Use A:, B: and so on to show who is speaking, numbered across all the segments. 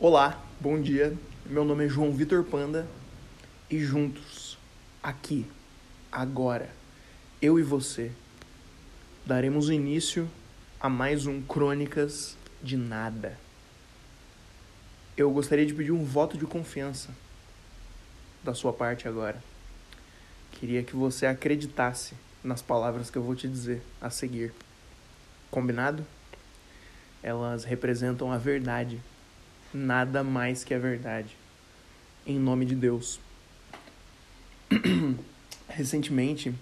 A: Olá, bom dia. Meu nome é João Vitor Panda e juntos, aqui, agora, eu e você, daremos início a mais um Crônicas de Nada. Eu gostaria de pedir um voto de confiança da sua parte agora. Queria que você acreditasse nas palavras que eu vou te dizer a seguir. Combinado? Elas representam a verdade nada mais que a verdade. Em nome de Deus. Recentemente,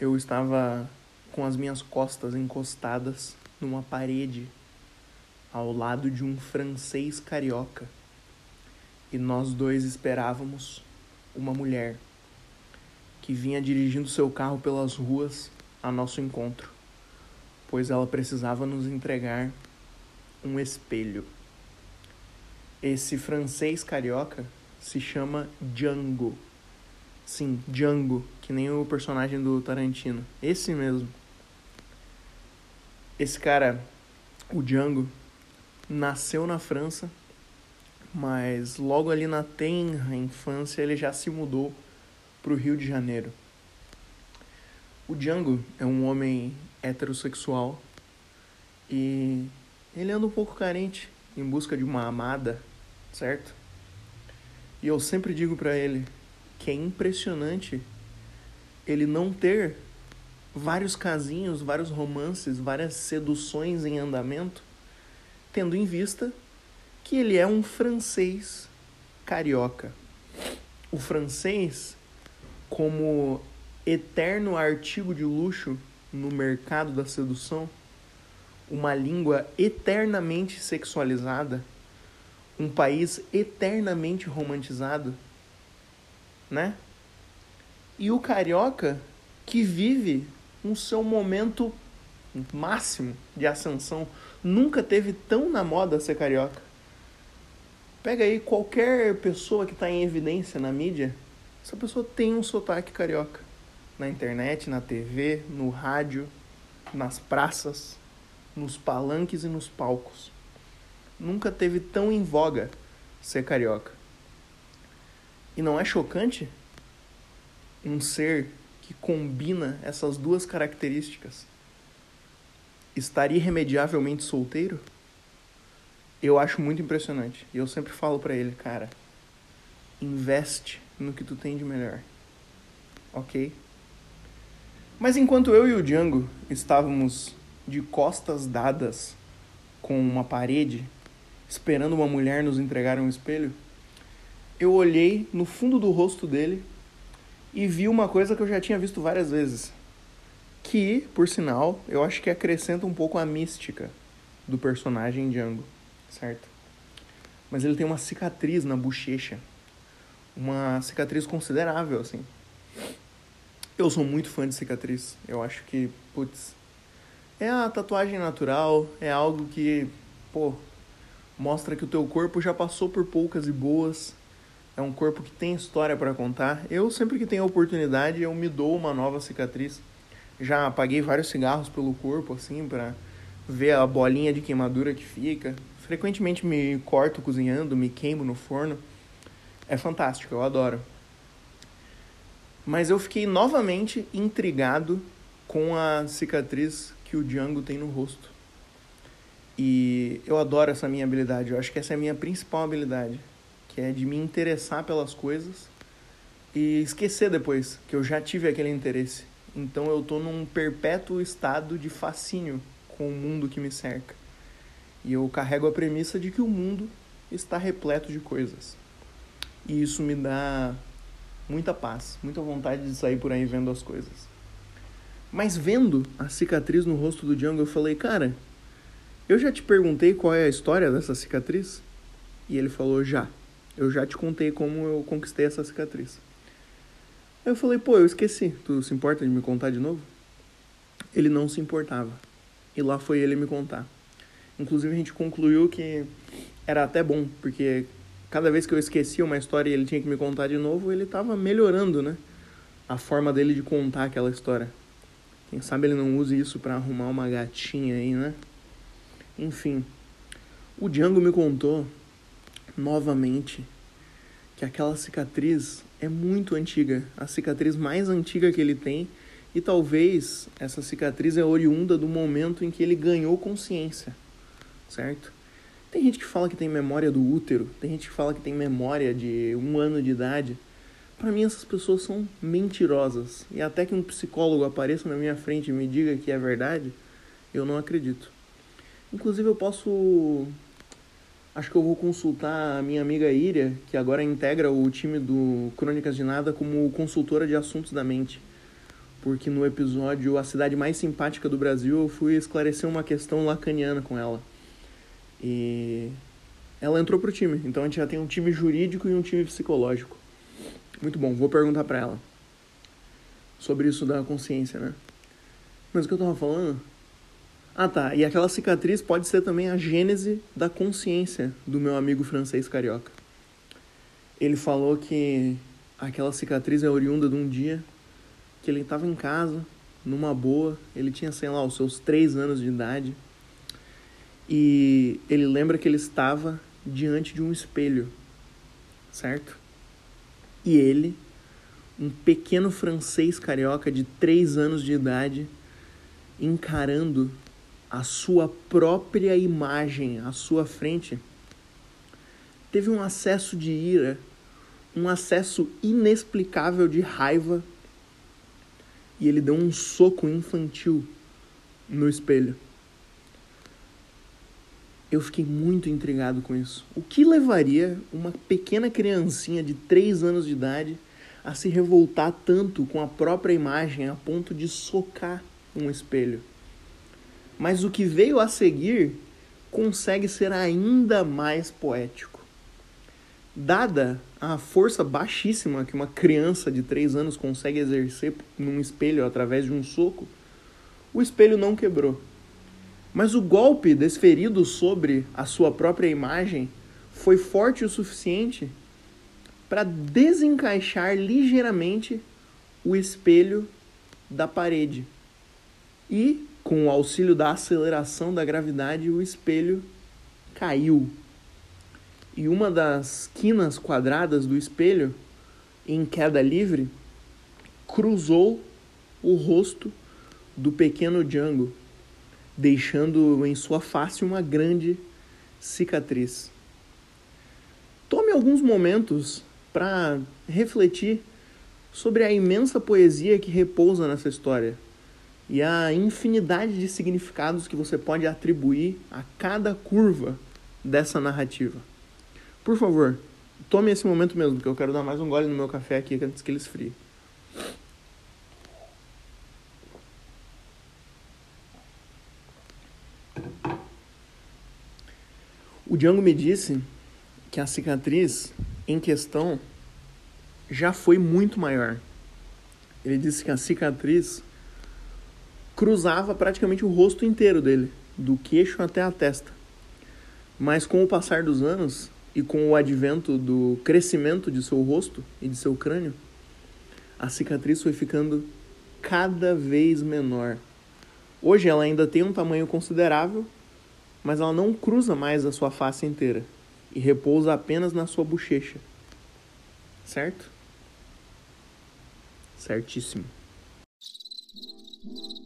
A: eu estava com as minhas costas encostadas numa parede ao lado de um francês carioca. E nós dois esperávamos uma mulher que vinha dirigindo seu carro pelas ruas a nosso encontro, pois ela precisava nos entregar um espelho. Esse francês carioca se chama Django. Sim, Django, que nem o personagem do Tarantino. Esse mesmo. Esse cara, o Django, nasceu na França, mas logo ali na tenra infância ele já se mudou para o Rio de Janeiro. O Django é um homem heterossexual e ele anda um pouco carente em busca de uma amada certo? E eu sempre digo para ele que é impressionante ele não ter vários casinhos, vários romances, várias seduções em andamento, tendo em vista que ele é um francês carioca. O francês, como eterno artigo de luxo no mercado da sedução, uma língua eternamente sexualizada, um país eternamente romantizado, né? E o carioca que vive um seu momento máximo de ascensão, nunca teve tão na moda ser carioca. Pega aí qualquer pessoa que está em evidência na mídia, essa pessoa tem um sotaque carioca. Na internet, na TV, no rádio, nas praças, nos palanques e nos palcos nunca teve tão em voga ser carioca. E não é chocante um ser que combina essas duas características estar irremediavelmente solteiro? Eu acho muito impressionante. E eu sempre falo para ele, cara, investe no que tu tem de melhor. OK? Mas enquanto eu e o Django estávamos de costas dadas com uma parede esperando uma mulher nos entregar um espelho, eu olhei no fundo do rosto dele e vi uma coisa que eu já tinha visto várias vezes. Que, por sinal, eu acho que acrescenta um pouco a mística do personagem Django, certo? Mas ele tem uma cicatriz na bochecha. Uma cicatriz considerável, assim. Eu sou muito fã de cicatriz. Eu acho que, putz, é a tatuagem natural, é algo que, pô, mostra que o teu corpo já passou por poucas e boas. É um corpo que tem história para contar. Eu sempre que tenho a oportunidade, eu me dou uma nova cicatriz. Já apaguei vários cigarros pelo corpo assim para ver a bolinha de queimadura que fica. Frequentemente me corto cozinhando, me queimo no forno. É fantástico, eu adoro. Mas eu fiquei novamente intrigado com a cicatriz que o Django tem no rosto. E eu adoro essa minha habilidade. Eu acho que essa é a minha principal habilidade, que é de me interessar pelas coisas e esquecer depois que eu já tive aquele interesse. Então eu tô num perpétuo estado de fascínio com o mundo que me cerca. E eu carrego a premissa de que o mundo está repleto de coisas. E isso me dá muita paz, muita vontade de sair por aí vendo as coisas. Mas vendo a cicatriz no rosto do Django, eu falei, cara, eu já te perguntei qual é a história dessa cicatriz? E ele falou: Já. Eu já te contei como eu conquistei essa cicatriz. Aí eu falei: Pô, eu esqueci. Tu se importa de me contar de novo? Ele não se importava. E lá foi ele me contar. Inclusive a gente concluiu que era até bom, porque cada vez que eu esquecia uma história e ele tinha que me contar de novo, ele estava melhorando, né? A forma dele de contar aquela história. Quem sabe ele não use isso para arrumar uma gatinha aí, né? Enfim, o Django me contou novamente que aquela cicatriz é muito antiga, a cicatriz mais antiga que ele tem, e talvez essa cicatriz é oriunda do momento em que ele ganhou consciência, certo? Tem gente que fala que tem memória do útero, tem gente que fala que tem memória de um ano de idade. Para mim, essas pessoas são mentirosas. E até que um psicólogo apareça na minha frente e me diga que é verdade, eu não acredito. Inclusive, eu posso. Acho que eu vou consultar a minha amiga Iria, que agora integra o time do Crônicas de Nada como consultora de assuntos da mente. Porque no episódio A Cidade Mais Simpática do Brasil eu fui esclarecer uma questão lacaniana com ela. E ela entrou pro time. Então a gente já tem um time jurídico e um time psicológico. Muito bom, vou perguntar para ela sobre isso da consciência, né? Mas o que eu tava falando? Ah, tá. E aquela cicatriz pode ser também a gênese da consciência do meu amigo francês carioca. Ele falou que aquela cicatriz é oriunda de um dia que ele estava em casa, numa boa, ele tinha, sei lá, os seus três anos de idade e ele lembra que ele estava diante de um espelho, certo? E ele, um pequeno francês carioca de três anos de idade, encarando a sua própria imagem à sua frente, teve um acesso de ira, um acesso inexplicável de raiva, e ele deu um soco infantil no espelho eu fiquei muito intrigado com isso. O que levaria uma pequena criancinha de 3 anos de idade a se revoltar tanto com a própria imagem a ponto de socar um espelho? Mas o que veio a seguir consegue ser ainda mais poético. Dada a força baixíssima que uma criança de 3 anos consegue exercer num espelho através de um soco, o espelho não quebrou mas o golpe desferido sobre a sua própria imagem foi forte o suficiente para desencaixar ligeiramente o espelho da parede. E, com o auxílio da aceleração da gravidade, o espelho caiu. E uma das quinas quadradas do espelho, em queda livre, cruzou o rosto do pequeno Django deixando em sua face uma grande cicatriz. Tome alguns momentos para refletir sobre a imensa poesia que repousa nessa história e a infinidade de significados que você pode atribuir a cada curva dessa narrativa. Por favor, tome esse momento mesmo, porque eu quero dar mais um gole no meu café aqui antes que ele esfrie. O Django me disse que a cicatriz em questão já foi muito maior. Ele disse que a cicatriz cruzava praticamente o rosto inteiro dele, do queixo até a testa. Mas com o passar dos anos e com o advento do crescimento de seu rosto e de seu crânio, a cicatriz foi ficando cada vez menor. Hoje ela ainda tem um tamanho considerável, mas ela não cruza mais a sua face inteira e repousa apenas na sua bochecha. Certo? Certíssimo.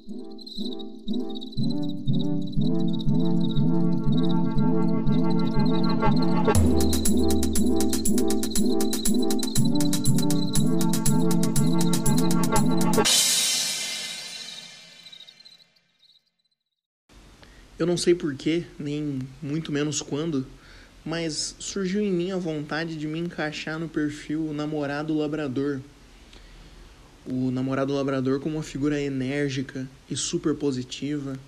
A: Eu não sei porquê, nem muito menos quando, mas surgiu em mim a vontade de me encaixar no perfil namorado labrador. O namorado labrador como uma figura enérgica e super positiva,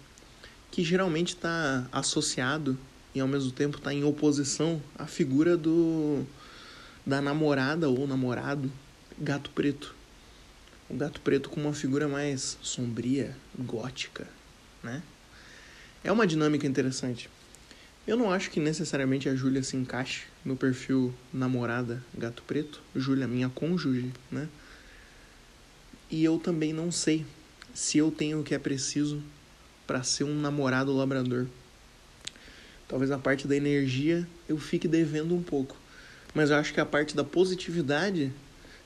A: que geralmente está associado e ao mesmo tempo está em oposição à figura do da namorada ou namorado gato preto. O gato preto com uma figura mais sombria, gótica, né? É uma dinâmica interessante. Eu não acho que necessariamente a Júlia se encaixe no perfil namorada gato preto. Júlia, minha cônjuge, né? E eu também não sei se eu tenho o que é preciso para ser um namorado labrador. Talvez a parte da energia eu fique devendo um pouco. Mas eu acho que a parte da positividade,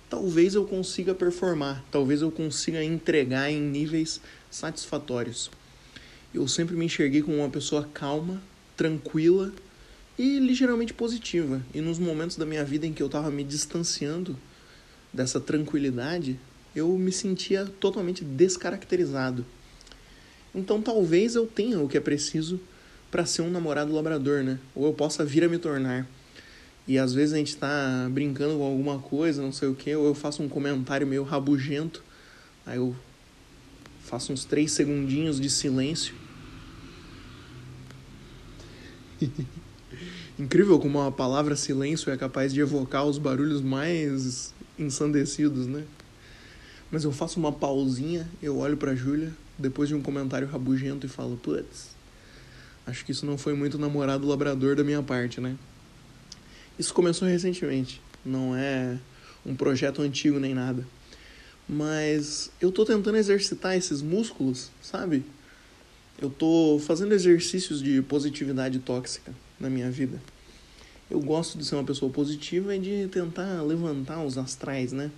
A: talvez eu consiga performar, talvez eu consiga entregar em níveis satisfatórios. Eu sempre me enxerguei como uma pessoa calma, tranquila e ligeiramente positiva. E nos momentos da minha vida em que eu estava me distanciando dessa tranquilidade, eu me sentia totalmente descaracterizado. Então talvez eu tenha o que é preciso para ser um namorado labrador, né? Ou eu possa vir a me tornar. E às vezes a gente tá brincando com alguma coisa, não sei o que, ou eu faço um comentário meio rabugento, aí eu faço uns três segundinhos de silêncio. Incrível como a palavra silêncio é capaz de evocar os barulhos mais ensandecidos, né? Mas eu faço uma pausinha, eu olho pra Júlia, depois de um comentário rabugento e falo, putz, acho que isso não foi muito namorado labrador da minha parte, né? Isso começou recentemente, não é um projeto antigo nem nada. Mas eu tô tentando exercitar esses músculos, sabe? Eu tô fazendo exercícios de positividade tóxica na minha vida. Eu gosto de ser uma pessoa positiva e de tentar levantar os astrais, né?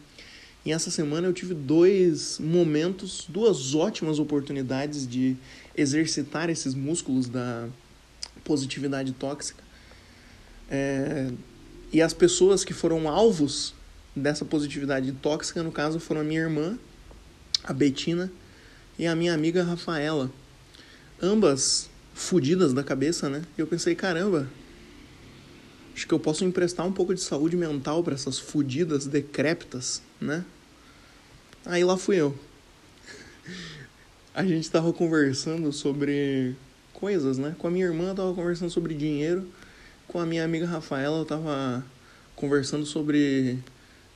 A: E essa semana eu tive dois momentos, duas ótimas oportunidades de exercitar esses músculos da positividade tóxica. É, e as pessoas que foram alvos dessa positividade tóxica, no caso, foram a minha irmã, a Betina, e a minha amiga Rafaela. Ambas fudidas da cabeça, né? E eu pensei, caramba, acho que eu posso emprestar um pouco de saúde mental para essas fudidas decrépitas, né? Aí lá fui eu. A gente tava conversando sobre coisas, né? Com a minha irmã eu tava conversando sobre dinheiro, com a minha amiga Rafaela eu tava conversando sobre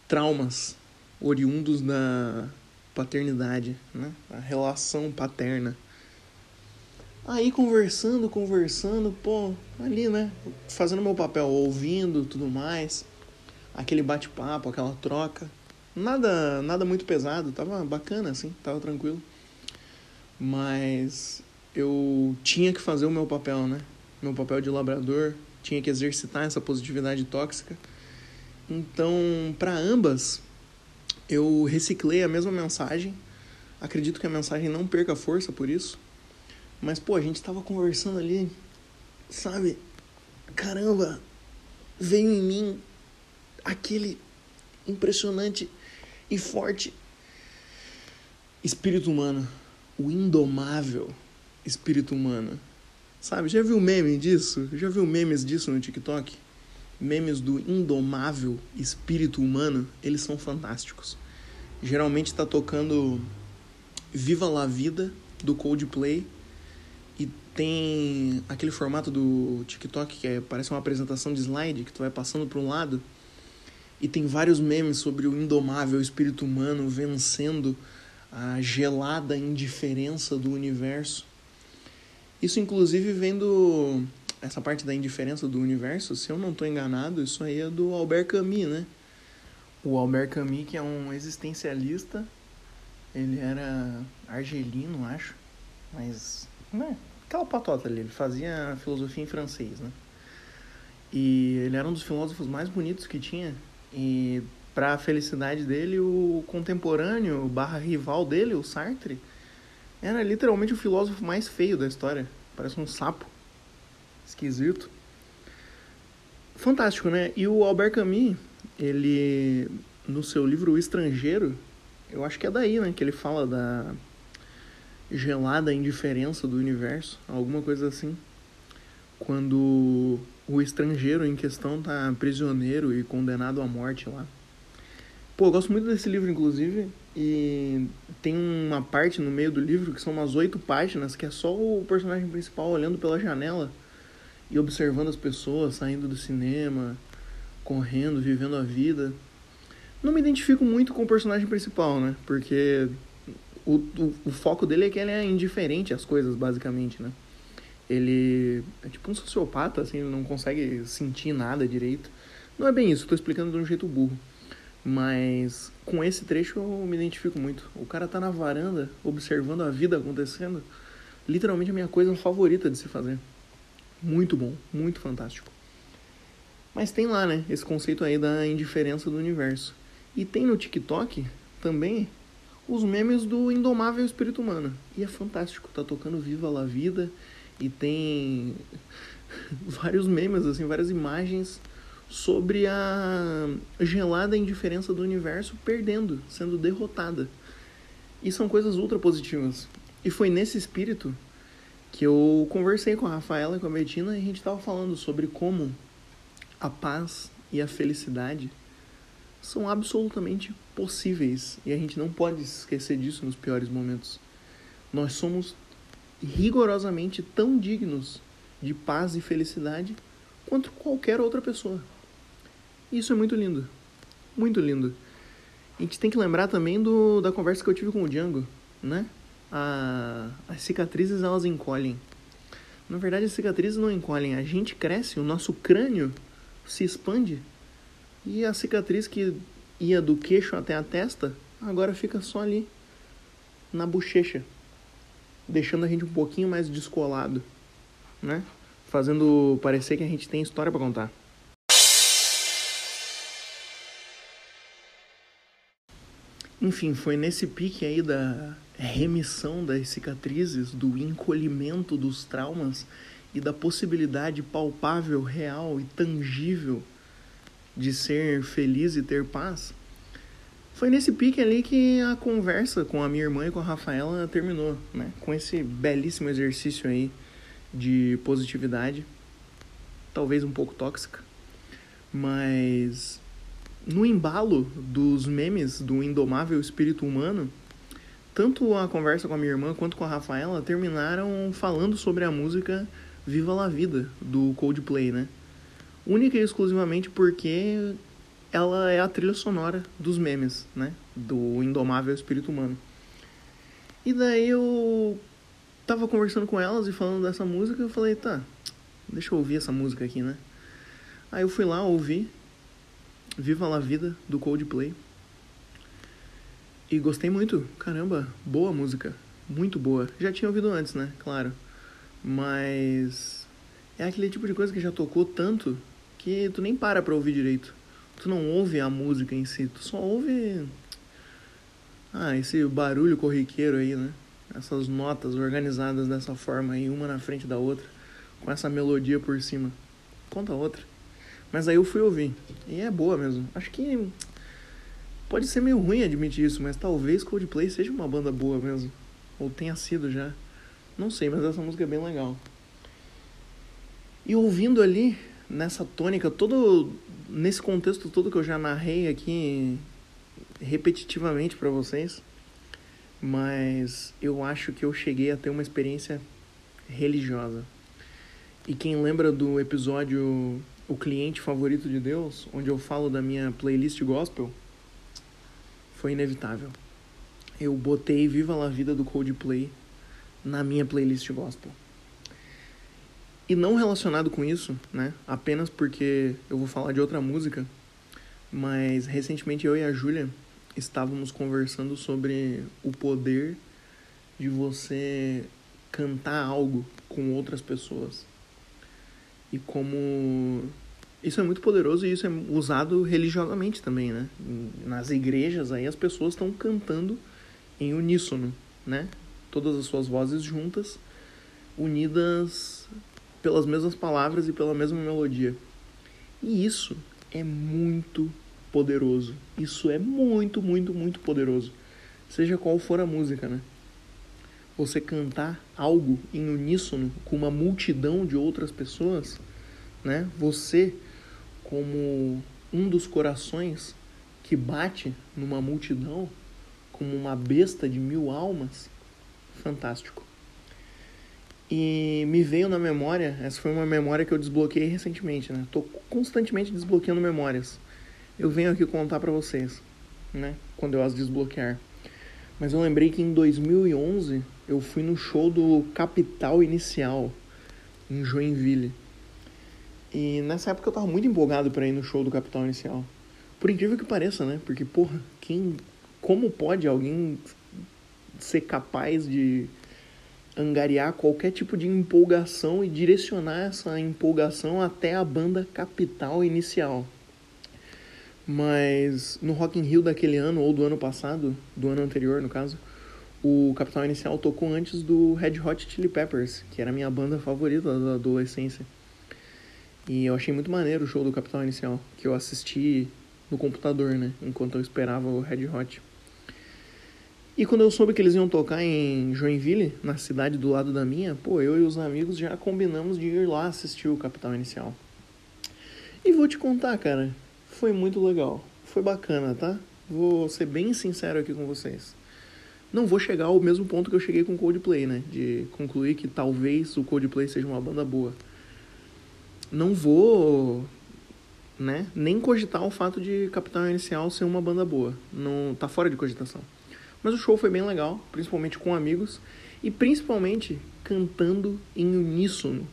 A: traumas oriundos da paternidade, né? A relação paterna. Aí conversando, conversando, pô, ali, né? Fazendo meu papel, ouvindo tudo mais. Aquele bate-papo, aquela troca. Nada, nada muito pesado, tava bacana assim, tava tranquilo. Mas eu tinha que fazer o meu papel, né? Meu papel de labrador, tinha que exercitar essa positividade tóxica. Então, para ambas, eu reciclei a mesma mensagem. Acredito que a mensagem não perca força por isso. Mas, pô, a gente tava conversando ali, sabe? Caramba, veio em mim aquele impressionante e forte espírito humano, o indomável espírito humano. Sabe, já viu meme disso? Já viu memes disso no TikTok? Memes do indomável espírito humano, eles são fantásticos. Geralmente tá tocando Viva la Vida do Coldplay tem aquele formato do TikTok que é, parece uma apresentação de slide que tu vai passando para um lado e tem vários memes sobre o indomável espírito humano vencendo a gelada indiferença do universo. Isso, inclusive, vem do. Essa parte da indiferença do universo, se eu não estou enganado, isso aí é do Albert Camus, né? O Albert Camus, que é um existencialista, ele era argelino, acho, mas. Né? Aquela patota ali, ele fazia filosofia em francês, né? E ele era um dos filósofos mais bonitos que tinha, e para a felicidade dele, o contemporâneo barra rival dele, o Sartre, era literalmente o filósofo mais feio da história. Parece um sapo. Esquisito. Fantástico, né? E o Albert Camus, ele, no seu livro O Estrangeiro, eu acho que é daí, né? Que ele fala da gelada indiferença do universo, alguma coisa assim. Quando o estrangeiro em questão tá prisioneiro e condenado à morte lá. Pô, eu gosto muito desse livro, inclusive, e tem uma parte no meio do livro que são umas oito páginas que é só o personagem principal olhando pela janela e observando as pessoas saindo do cinema, correndo, vivendo a vida. Não me identifico muito com o personagem principal, né? Porque o, o, o foco dele é que ele é indiferente às coisas, basicamente, né? ele é tipo um sociopata, assim, ele não consegue sentir nada direito. Não é bem isso, estou explicando de um jeito burro. Mas com esse trecho eu me identifico muito. O cara tá na varanda observando a vida acontecendo. Literalmente a minha coisa favorita de se fazer. Muito bom, muito fantástico. Mas tem lá, né, esse conceito aí da indiferença do universo. E tem no TikTok também os memes do indomável espírito humano. E é fantástico, tá tocando Viva la Vida e tem vários memes, assim, várias imagens sobre a gelada indiferença do universo perdendo, sendo derrotada. E são coisas ultra positivas. E foi nesse espírito que eu conversei com a Rafaela e com a Betina e a gente estava falando sobre como a paz e a felicidade são absolutamente possíveis e a gente não pode esquecer disso nos piores momentos. Nós somos rigorosamente tão dignos de paz e felicidade quanto qualquer outra pessoa. Isso é muito lindo. Muito lindo. A gente tem que lembrar também do, da conversa que eu tive com o Django, né? A, as cicatrizes elas encolhem. Na verdade, as cicatrizes não encolhem, a gente cresce, o nosso crânio se expande e a cicatriz que ia do queixo até a testa agora fica só ali na bochecha, deixando a gente um pouquinho mais descolado, né? Fazendo parecer que a gente tem história para contar. Enfim, foi nesse pique aí da remissão das cicatrizes, do encolhimento dos traumas e da possibilidade palpável, real e tangível de ser feliz e ter paz. Foi nesse pique ali que a conversa com a minha irmã e com a Rafaela terminou, né? Com esse belíssimo exercício aí de positividade, talvez um pouco tóxica, mas no embalo dos memes do indomável espírito humano, tanto a conversa com a minha irmã quanto com a Rafaela terminaram falando sobre a música Viva la Vida do Coldplay, né? Única e exclusivamente porque ela é a trilha sonora dos memes, né? Do indomável espírito humano. E daí eu tava conversando com elas e falando dessa música, eu falei, tá, deixa eu ouvir essa música aqui, né? Aí eu fui lá, ouvi Viva la Vida, do Coldplay. E gostei muito. Caramba, boa música. Muito boa. Já tinha ouvido antes, né? Claro. Mas é aquele tipo de coisa que já tocou tanto tu nem para pra ouvir direito. Tu não ouve a música em si, tu só ouve. Ah, esse barulho corriqueiro aí, né? Essas notas organizadas dessa forma aí, uma na frente da outra, com essa melodia por cima. Conta outra. Mas aí eu fui ouvir. E é boa mesmo. Acho que pode ser meio ruim admitir isso, mas talvez Coldplay seja uma banda boa mesmo. Ou tenha sido já. Não sei, mas essa música é bem legal. E ouvindo ali, nessa tônica, todo nesse contexto todo que eu já narrei aqui repetitivamente para vocês, mas eu acho que eu cheguei a ter uma experiência religiosa. E quem lembra do episódio o cliente favorito de Deus, onde eu falo da minha playlist gospel, foi inevitável. Eu botei Viva la Vida do Coldplay na minha playlist gospel. E não relacionado com isso, né? Apenas porque eu vou falar de outra música, mas recentemente eu e a Júlia estávamos conversando sobre o poder de você cantar algo com outras pessoas e como isso é muito poderoso e isso é usado religiosamente também, né? Nas igrejas aí as pessoas estão cantando em uníssono, né? Todas as suas vozes juntas, unidas pelas mesmas palavras e pela mesma melodia. E isso é muito poderoso. Isso é muito, muito, muito poderoso. Seja qual for a música, né? você cantar algo em uníssono com uma multidão de outras pessoas, né? Você como um dos corações que bate numa multidão, como uma besta de mil almas, fantástico. E me veio na memória, essa foi uma memória que eu desbloqueei recentemente, né? Tô constantemente desbloqueando memórias. Eu venho aqui contar para vocês, né? Quando eu as desbloquear. Mas eu lembrei que em 2011 eu fui no show do Capital Inicial em Joinville. E nessa época eu tava muito empolgado para ir no show do Capital Inicial. Por incrível que pareça, né? Porque, porra, quem. Como pode alguém ser capaz de angariar qualquer tipo de empolgação e direcionar essa empolgação até a banda capital inicial. Mas no Rock in Rio daquele ano, ou do ano passado, do ano anterior no caso, o Capital Inicial tocou antes do Red Hot Chili Peppers, que era a minha banda favorita da adolescência. E eu achei muito maneiro o show do Capital Inicial, que eu assisti no computador, né, enquanto eu esperava o Red Hot. E quando eu soube que eles iam tocar em Joinville, na cidade do lado da minha, pô, eu e os amigos já combinamos de ir lá assistir o Capital Inicial. E vou te contar, cara, foi muito legal. Foi bacana, tá? Vou ser bem sincero aqui com vocês. Não vou chegar ao mesmo ponto que eu cheguei com o Coldplay, né? De concluir que talvez o Coldplay seja uma banda boa. Não vou, né? Nem cogitar o fato de Capital Inicial ser uma banda boa. Não tá fora de cogitação. Mas o show foi bem legal, principalmente com amigos e principalmente cantando em uníssono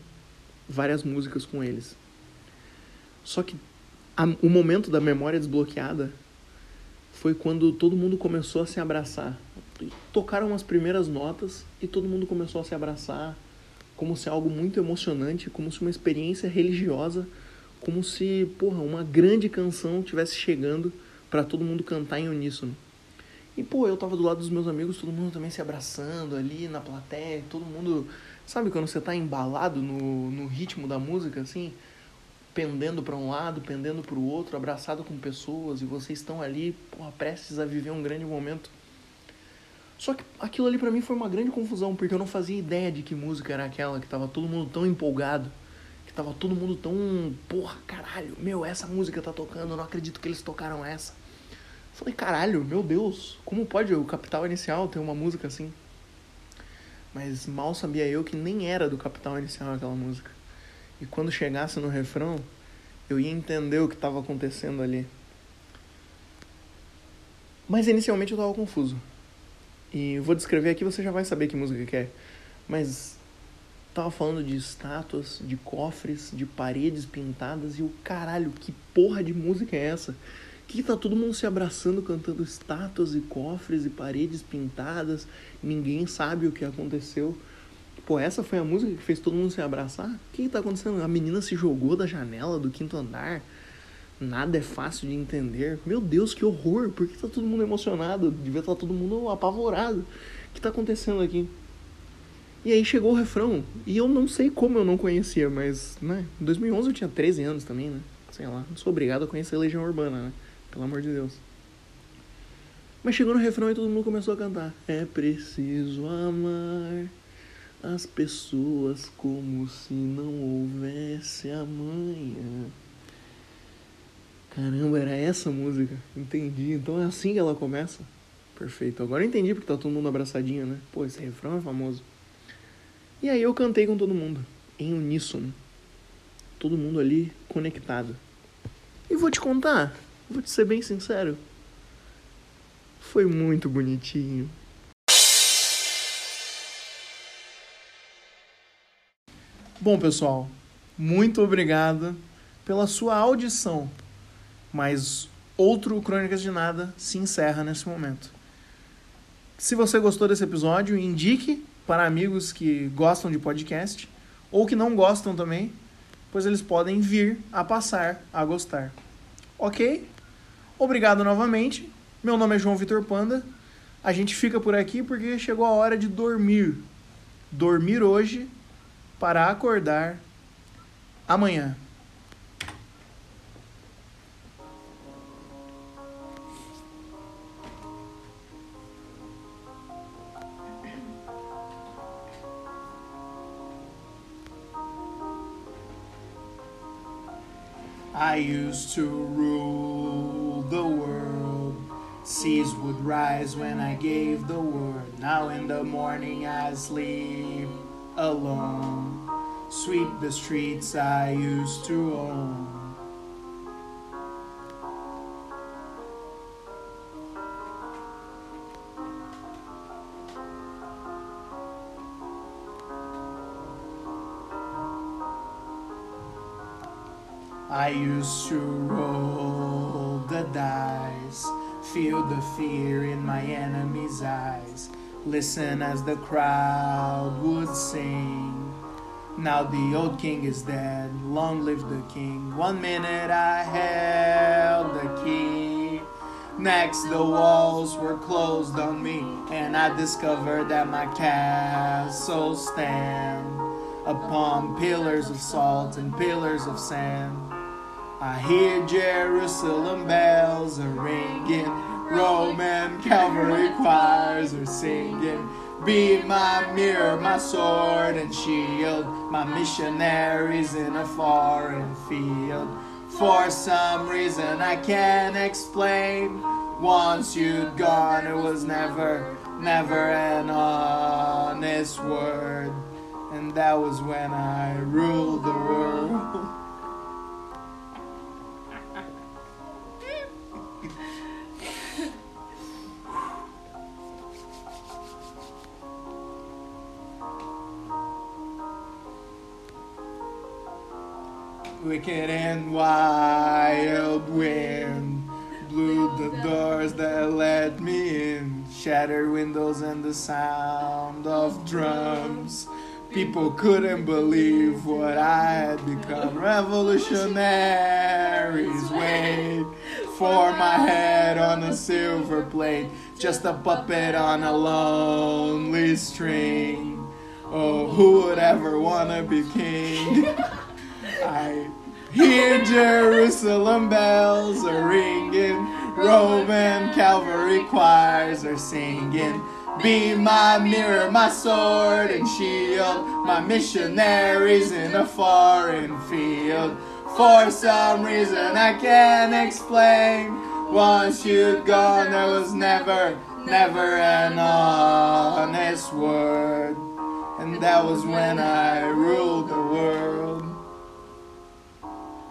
A: várias músicas com eles. Só que a, o momento da memória desbloqueada foi quando todo mundo começou a se abraçar. Tocaram as primeiras notas e todo mundo começou a se abraçar, como se algo muito emocionante, como se uma experiência religiosa, como se, porra, uma grande canção tivesse chegando para todo mundo cantar em uníssono. E, pô, eu tava do lado dos meus amigos, todo mundo também se abraçando ali na plateia, todo mundo. Sabe quando você tá embalado no, no ritmo da música, assim? Pendendo para um lado, pendendo para o outro, abraçado com pessoas, e vocês estão ali, porra, prestes a viver um grande momento. Só que aquilo ali para mim foi uma grande confusão, porque eu não fazia ideia de que música era aquela, que tava todo mundo tão empolgado, que tava todo mundo tão. Porra, caralho, meu, essa música tá tocando, eu não acredito que eles tocaram essa. Falei, caralho, meu Deus, como pode o Capital Inicial ter uma música assim? Mas mal sabia eu que nem era do Capital Inicial aquela música. E quando chegasse no refrão, eu ia entender o que estava acontecendo ali. Mas inicialmente eu estava confuso. E vou descrever aqui, você já vai saber que música que é. Mas tava falando de estátuas, de cofres, de paredes pintadas e o caralho, que porra de música é essa? Que tá todo mundo se abraçando, cantando estátuas e cofres e paredes pintadas, ninguém sabe o que aconteceu. Pô, essa foi a música que fez todo mundo se abraçar? O que, que tá acontecendo? A menina se jogou da janela do quinto andar. Nada é fácil de entender. Meu Deus, que horror! Por que tá todo mundo emocionado? Devia estar tá todo mundo apavorado. O que tá acontecendo aqui? E aí chegou o refrão. E eu não sei como eu não conhecia, mas, né? Em 2011 eu tinha 13 anos também, né? Sei lá, não sou obrigado a conhecer Legião Urbana, né? Pelo amor de Deus. Mas chegou no refrão e todo mundo começou a cantar. É preciso amar as pessoas como se não houvesse amanhã. Caramba, era essa música. Entendi. Então é assim que ela começa. Perfeito. Agora eu entendi porque tá todo mundo abraçadinho, né? Pô, esse refrão é famoso. E aí eu cantei com todo mundo, em uníssono. Todo mundo ali conectado. E vou te contar, Vou te ser bem sincero. Foi muito bonitinho. Bom, pessoal, muito obrigado pela sua audição. Mas outro Crônicas de Nada se encerra nesse momento. Se você gostou desse episódio, indique para amigos que gostam de podcast ou que não gostam também, pois eles podem vir a passar a gostar. Ok? Obrigado novamente. Meu nome é João Vitor Panda. A gente fica por aqui porque chegou a hora de dormir. Dormir hoje para acordar amanhã. I used to rule. Seas would rise when I gave the word. Now in the morning I sleep alone. Sweep the streets I used to own. I used to roll the dice, feel the fear in my enemy's eyes. Listen as the crowd would sing. Now the old king is dead, long live the king. One minute I held the key. Next, the walls were closed on me, and I discovered that my castle stand upon pillars of salt and pillars of sand. I hear Jerusalem bells are ringing, Roman cavalry choirs are singing. Be my mirror, my sword and shield, my missionaries in a foreign field. For some reason I can't explain. Once you'd gone, it was never, never an honest word. And that was when I ruled the world. Wicked and wild wind blew the doors that let me in, shattered windows and the sound of drums. People couldn't believe what I had become. Revolutionaries wait for my head on a silver plate, just a puppet on a lonely string. Oh, who would ever wanna be king? I hear Jerusalem bells are ringing, Roman cavalry choirs are singing. Be my mirror, my sword and shield, my missionaries in a foreign field. For some reason I can't explain. Once you'd gone, there was never, never an honest word. And that was when I ruled the world.